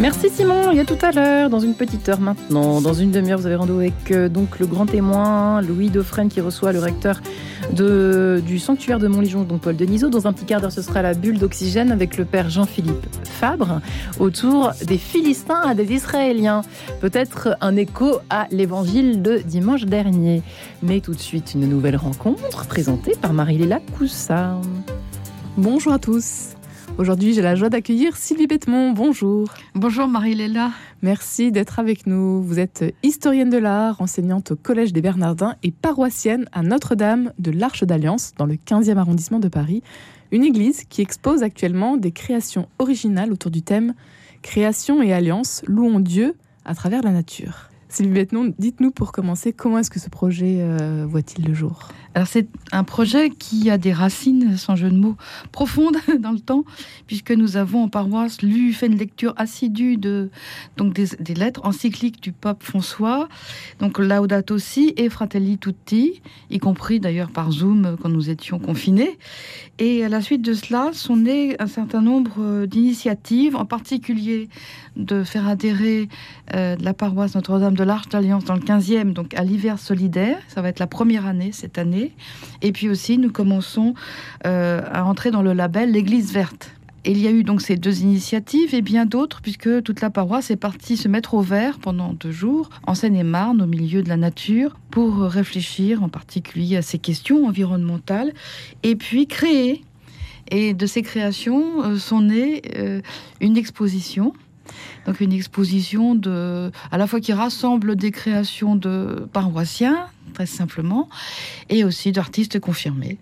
Merci Simon, il y a tout à l'heure, dans une petite heure maintenant. Dans une demi-heure, vous avez rendez-vous avec euh, donc le grand témoin Louis Dauphren qui reçoit le recteur du sanctuaire de Montligeon, donc Paul Denisot. Dans un petit quart d'heure, ce sera la bulle d'oxygène avec le père Jean-Philippe Fabre autour des Philistins à des Israéliens. Peut-être un écho à l'évangile de dimanche dernier. Mais tout de suite, une nouvelle rencontre présentée par Marie-Léla Coussa. Bonjour à tous. Aujourd'hui, j'ai la joie d'accueillir Sylvie Bettemont. Bonjour. Bonjour Marie-Léla. Merci d'être avec nous. Vous êtes historienne de l'art, enseignante au Collège des Bernardins et paroissienne à Notre-Dame de l'Arche d'Alliance dans le 15e arrondissement de Paris. Une église qui expose actuellement des créations originales autour du thème Création et alliance, louons Dieu à travers la nature. Sylvie Bettemont, dites-nous pour commencer, comment est-ce que ce projet euh, voit-il le jour? Alors c'est un projet qui a des racines, sans jeu de mots, profondes dans le temps, puisque nous avons en paroisse lu, fait une lecture assidue de donc des, lettres encycliques du pape François, donc Laudato aussi et Fratelli Tutti, y compris d'ailleurs par Zoom quand nous étions confinés. Et à la suite de cela sont nées un certain nombre d'initiatives, en particulier de faire adhérer euh, la paroisse Notre-Dame de l'Arche d'Alliance dans le 15e, donc à l'hiver solidaire. Ça va être la première année cette année et puis aussi, nous commençons euh, à entrer dans le label l'Église verte. il y a eu donc ces deux initiatives et bien d'autres, puisque toute la paroisse est partie se mettre au vert pendant deux jours en Seine-et-Marne, au milieu de la nature, pour réfléchir en particulier à ces questions environnementales et puis créer. Et de ces créations euh, sont nées euh, une exposition donc une exposition de, à la fois qui rassemble des créations de paroissiens, très simplement, et aussi d'artistes confirmés.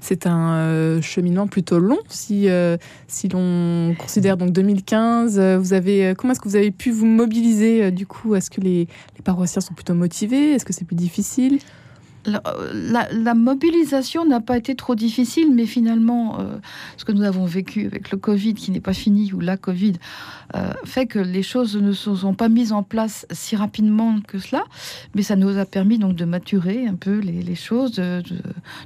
C'est un euh, cheminement plutôt long. Si, euh, si l'on considère donc 2015, euh, vous avez, comment est-ce que vous avez pu vous mobiliser du coup? Est-ce que les, les paroissiens sont plutôt motivés? Est-ce que c'est plus difficile? La, mobilisation n'a pas été trop difficile, mais finalement, euh, ce que nous avons vécu avec le Covid, qui n'est pas fini, ou la Covid, euh, fait que les choses ne se sont pas mises en place si rapidement que cela, mais ça nous a permis donc de maturer un peu les, choses, de,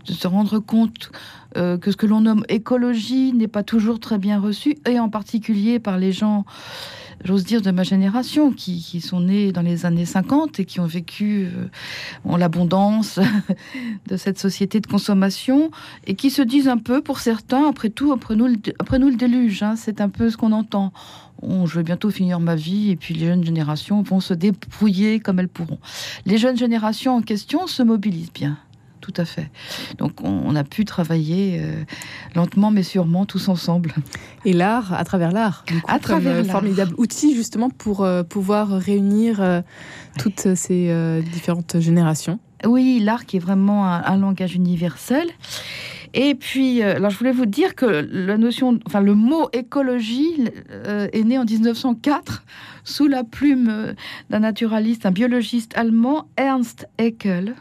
se rendre compte euh, que ce que l'on nomme écologie n'est pas toujours très bien reçu, et en particulier par les gens j'ose dire, de ma génération, qui, qui, sont nés dans les années 50 et qui ont vécu euh, l'abondance de cette société de consommation et qui se disent un peu, pour certains, après tout, après nous, après nous le déluge, hein, c'est un peu ce qu'on entend. je vais bientôt finir ma vie et puis les jeunes générations vont se débrouiller comme elles pourront. Les jeunes générations en question se mobilisent bien tout à fait. Donc on, a pu travailler euh, lentement mais sûrement tous ensemble. Et l'art, à travers l'art, à travers un formidable outil justement pour euh, pouvoir réunir euh, toutes ces différentes générations. Oui, l'art qui est vraiment un, langage universel. Et puis, alors je voulais vous dire que la notion, enfin le mot écologie est né en 1904 sous la plume d'un naturaliste, un biologiste allemand, Ernst Haeckel.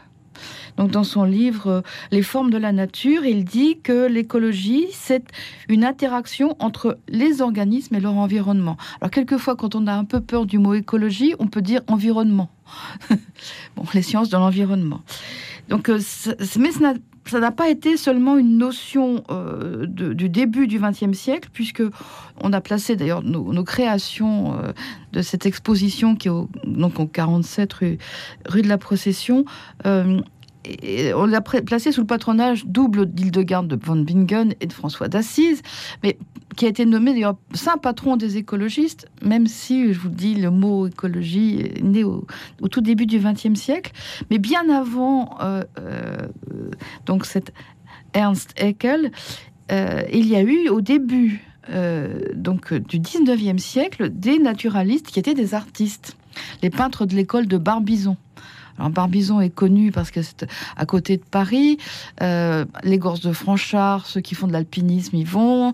Donc dans son livre euh, Les formes de la nature, il dit que l'écologie, c'est une interaction entre les organismes et leur environnement. Alors quelquefois, quand on a un peu peur du mot écologie, on peut dire environnement. bon, les sciences de l'environnement. Donc, euh, mais ça n'a pas été seulement une notion euh, du début du XXe siècle, puisque on a placé d'ailleurs nos, créations de cette exposition qui est au, donc au 47 rue, rue de la Procession on l'a placé sous le patronage double d'Hildegarde de von Bingen et de François d'Assise, mais qui a été nommé d'ailleurs saint patron des écologistes, même si, je vous dis, le mot écologie né au, tout début du XXe siècle, mais bien avant euh, euh, donc cet Ernst Haeckel, euh, il y a eu au début donc du 19e siècle des naturalistes qui étaient des artistes, les peintres de l'école de Barbizon. Barbizon est connu parce que c'est à côté de Paris. Euh, les gorges de Franchard, ceux qui font de l'alpinisme y vont.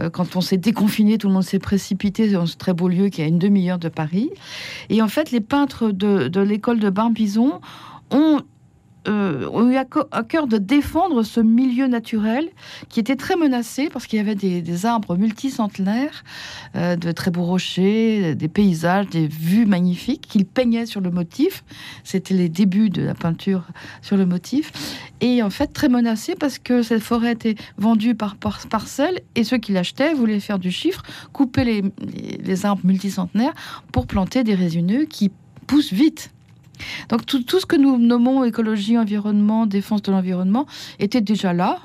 Euh, quand on s'est déconfiné, tout le monde s'est précipité dans ce très beau lieu qui est à une demi-heure de Paris. Et en fait, les peintres de, de l'école de Barbizon ont euh, ont eu à, cœur de défendre ce milieu naturel qui était très menacé parce qu'il y avait des, arbres multicentenaires, euh, de très beaux rochers, des paysages, des vues magnifiques qu'ils peignaient sur le motif. C'était les débuts de la peinture sur le motif. et en fait très menacée parce que cette forêt était vendue par, par parcelle et ceux qui l'achetaient voulaient faire du chiffre, couper les, les, arbres multicentenaires pour planter des résineux qui poussent vite. Donc tout, ce que nous nommons écologie, environnement, défense de l'environnement était déjà là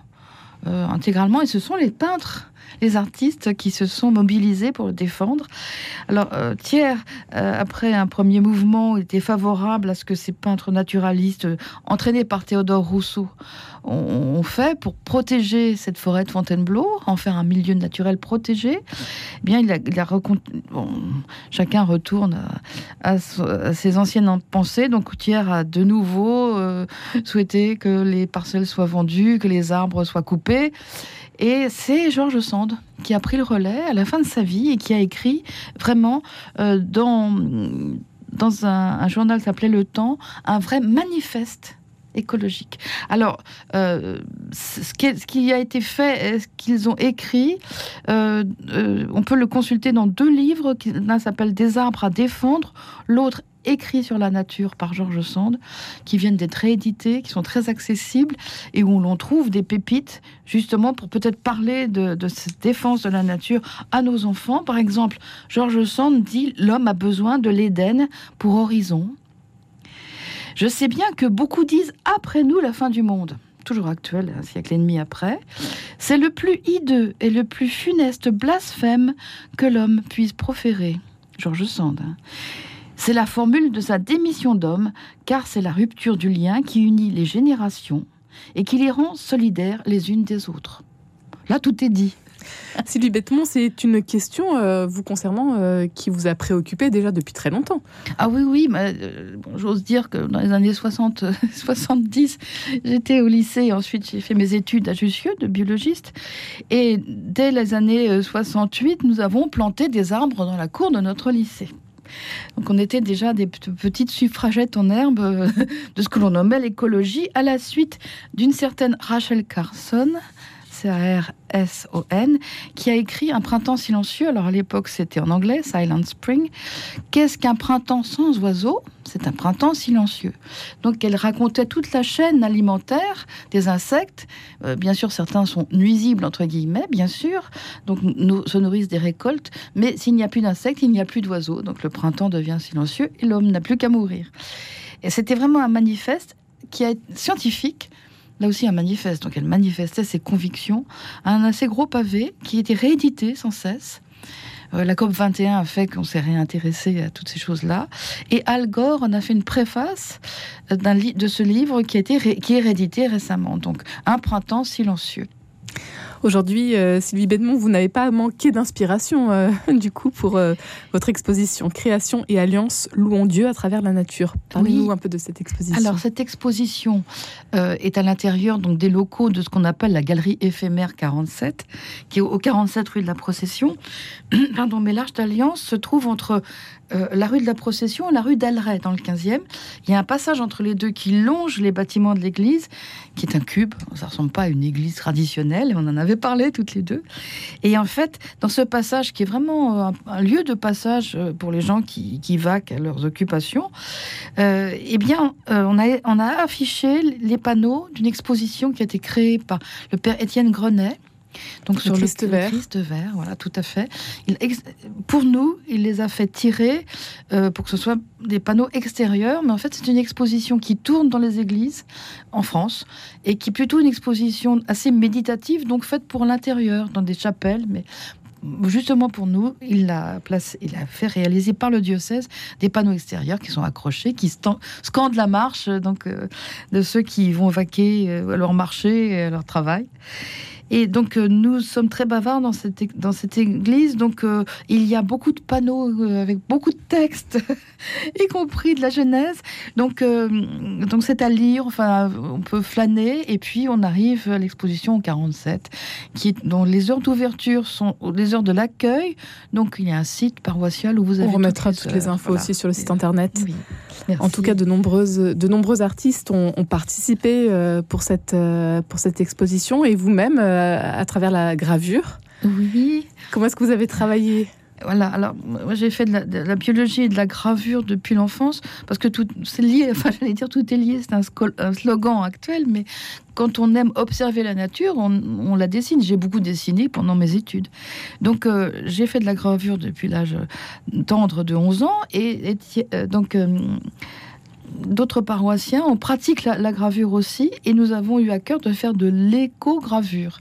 euh, intégralement et ce sont les peintres les artistes qui se sont mobilisés pour le défendre. Alors, euh, Thiers, euh, après un premier mouvement, était favorable à ce que ces peintres naturalistes, euh, entraînés par Théodore Rousseau, ont, fait pour protéger cette forêt de Fontainebleau, en faire un milieu naturel protégé. Eh bien, il a, chacun retourne à, ses anciennes pensées. Donc, Thiers a de nouveau souhaité que les parcelles soient vendues, que les arbres soient coupés. Et c'est Georges Sand qui a pris le relais à la fin de sa vie et qui a écrit vraiment euh, dans, un, journal qui s'appelait Le Temps un vrai manifeste écologique. Alors, euh, ce, qui, a été fait, ce qu'ils ont écrit, euh, on peut le consulter dans deux livres. L'un s'appelle Des arbres à défendre, l'autre écrits sur la nature par Georges Sand, qui viennent d'être réédités, qui sont très accessibles et où l'on trouve des pépites, justement pour peut-être parler de, cette défense de la nature à nos enfants. Par exemple, Georges Sand dit L'homme a besoin de l'Éden pour horizon. Je sais bien que beaucoup disent après nous la fin du monde toujours actuel, un siècle et demi après, c'est le plus hideux et le plus funeste blasphème que l'homme puisse proférer. Georges Sand. C'est la formule de sa démission d'homme, car c'est la rupture du lien qui unit les générations et qui les rend solidaires les unes des autres. Là, tout est dit. Sylvie Bettemont, c'est une question euh, vous concernant euh, qui vous a préoccupé déjà depuis très longtemps. Ah oui, oui, euh, j'ose dire que dans les années 60, 70, j'étais au lycée et ensuite j'ai fait mes études à Jussieu de biologiste. Et dès les années 68, nous avons planté des arbres dans la cour de notre lycée. Donc on était déjà des petites suffragettes en herbe euh, de ce que l'on nommait l'écologie à la suite d'une certaine Rachel Carson, C-A-R-S-O-N, qui a écrit Un printemps silencieux. Alors à l'époque, c'était en anglais, Silent Spring. Qu'est-ce qu'un printemps sans oiseaux? C'est un printemps silencieux. Donc elle racontait toute la chaîne alimentaire des insectes. Euh, bien sûr, certains sont nuisibles, entre guillemets, bien sûr. Donc nous, se nourrissent des récoltes. Mais s'il n'y a plus d'insectes, il n'y a plus d'oiseaux. Donc le printemps devient silencieux et l'homme n'a plus qu'à mourir. Et c'était vraiment un manifeste qui est scientifique là aussi un manifeste. Donc elle manifestait ses convictions. Un assez gros pavé qui était réédité sans cesse. Euh, la COP 21 a fait qu'on s'est réintéressé à toutes ces choses-là. Et Al Gore en a fait une préface de ce livre qui, a été qui est réédité récemment. Donc Un printemps silencieux. Aujourd'hui, euh, Sylvie Bedmont, vous n'avez pas manqué d'inspiration euh, du coup pour euh, votre exposition Création et Alliance, louons Dieu à travers la nature. Parlez-nous un peu de cette exposition. Alors cette exposition est à l'intérieur donc des locaux de ce qu'on appelle la galerie éphémère 47, qui est au 47 rue de la Procession. Pardon, mais l'Arche d'Alliance se trouve entre euh, la rue de la Procession et la rue d'Alray dans le 15e. Il y a un passage entre les deux qui longe les bâtiments de l'église, qui est un cube. Ça ressemble pas à une église traditionnelle, on en avait parlé toutes les deux. Et en fait, dans ce passage qui est vraiment euh, un, lieu de passage euh, pour les gens qui, qui vaquent à leurs occupations, eh bien, on, a, on a affiché les panneaux d'une exposition qui a été créée par le père Étienne Grenet donc sur Christ le, vert. Christ vert, voilà, tout à fait. Il, pour nous, il les a fait tirer euh, pour que ce soit des panneaux extérieurs, mais en fait, c'est une exposition qui tourne dans les églises en France et qui est plutôt une exposition assez méditative, donc faite pour l'intérieur, dans des chapelles, mais justement pour nous, il a, placé, il a fait réaliser par le diocèse des panneaux extérieurs qui sont accrochés, qui scandent la marche donc, euh, de ceux qui vont vaquer euh, à leur marché et à leur travail. Et donc, euh, nous sommes très bavards dans cette, dans cette église. Donc, euh, il y a beaucoup de panneaux euh, avec beaucoup de textes, y compris de la Genèse. Donc, donc c'est à lire. Enfin, on peut flâner. Et puis, on arrive à l'exposition 47, qui, dont les heures d'ouverture sont les heures de l'accueil. Donc, il y a un site paroissial où vous avez. On remettra toutes les, infos aussi sur le site internet. En tout cas, de nombreuses, de nombreux artistes ont, ont participé pour, cette, pour cette exposition et vous-même, à travers la gravure. Oui. Comment est-ce que vous avez travaillé? Voilà, alors moi j'ai fait de la, biologie et de la gravure depuis l'enfance, parce que tout c'est lié, enfin j'allais dire tout est lié, c'est un, slogan actuel, mais quand on aime observer la nature, on, la dessine. J'ai beaucoup dessiné pendant mes études. Donc euh, j'ai fait de la gravure depuis l'âge tendre de 11 ans, et, euh, donc... Euh, d'autres paroissiens, on pratique la, gravure aussi, et nous avons eu à cœur de faire de l'éco-gravure.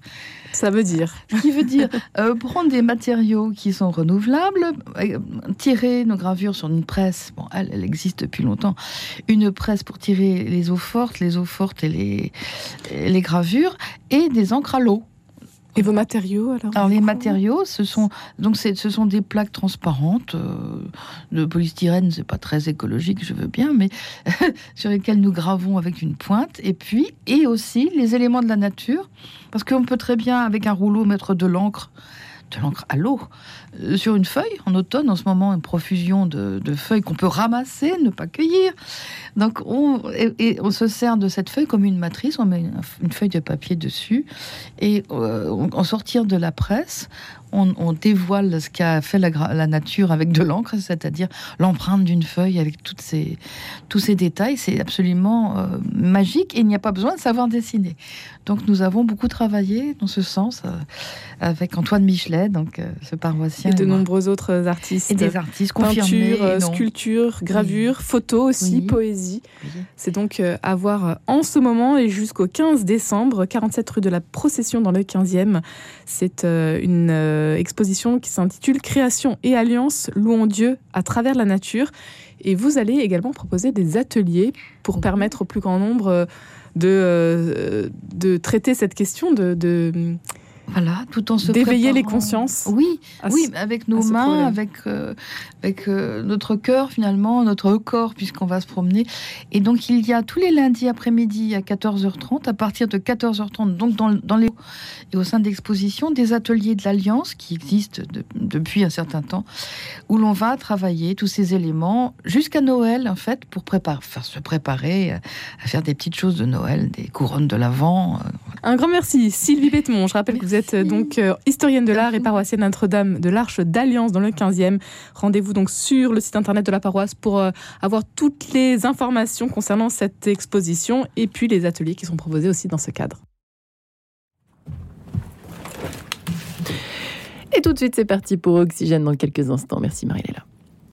Ça veut dire Ce qui veut dire euh, prendre des matériaux qui sont renouvelables, euh, tirer nos gravures sur une presse, bon, elle, elle, existe depuis longtemps, une presse pour tirer les eaux fortes, les eaux fortes et les, les gravures, et des encres à l'eau. Et vos matériaux alors Alors les matériaux, ce sont donc ce sont des plaques transparentes euh, de polystyrène, c'est pas très écologique, je veux bien, mais sur lesquelles nous gravons avec une pointe. Et puis et aussi les éléments de la nature, parce qu'on peut très bien avec un rouleau mettre de l'encre de l'encre à l'eau euh, sur une feuille. En automne, en ce moment, une profusion de, feuilles qu'on peut ramasser, ne pas cueillir. Donc, on, se sert de cette feuille comme une matrice. On met une, feuille de papier dessus et euh, en sortir de la presse, on, dévoile ce qu'a fait la, nature avec de l'encre, c'est-à-dire l'empreinte d'une feuille avec toutes ces, tous ces détails. C'est absolument euh, magique et il n'y a pas besoin de savoir dessiner. Donc nous avons beaucoup travaillé dans ce sens euh, avec Antoine Michelet, donc euh, ce paroissien. Et de nombreux autres artistes. Et des artistes confirmés. Peinture, sculpture, gravure, photo aussi, poésie. C'est donc à voir en ce moment et jusqu'au 15 décembre, 47 rue de la Procession dans le 15e. C'est une exposition qui s'intitule Création et Alliance, louons Dieu à travers la nature. Et vous allez également proposer des ateliers pour permettre au plus grand nombre euh, de, euh, de traiter cette question de, de voilà, tout en se d'éveiller les consciences. Oui, oui, avec nos mains, avec euh, avec euh, notre cœur finalement, notre corps puisqu'on va se promener. Et donc il y a tous les lundis après-midi à 14h30, à partir de 14h30, donc dans, dans les et au sein de l'exposition, des ateliers de l'Alliance qui existent depuis un certain temps, où l'on va travailler tous ces éléments jusqu'à Noël en fait pour préparer, faire se préparer à faire des petites choses de Noël, des couronnes de l'Avent. Un grand merci, Sylvie Pétemont. Je rappelle que vous êtes donc euh, historienne de l'art et paroissienne Notre-Dame de l'Arche d'Alliance dans le 15e. Rendez-vous donc sur le site internet de la paroisse pour euh, avoir toutes les informations concernant cette exposition et puis les ateliers qui sont proposés aussi dans ce cadre. Et tout de suite, c'est parti pour Oxygène dans quelques instants. Merci Marie-Léla.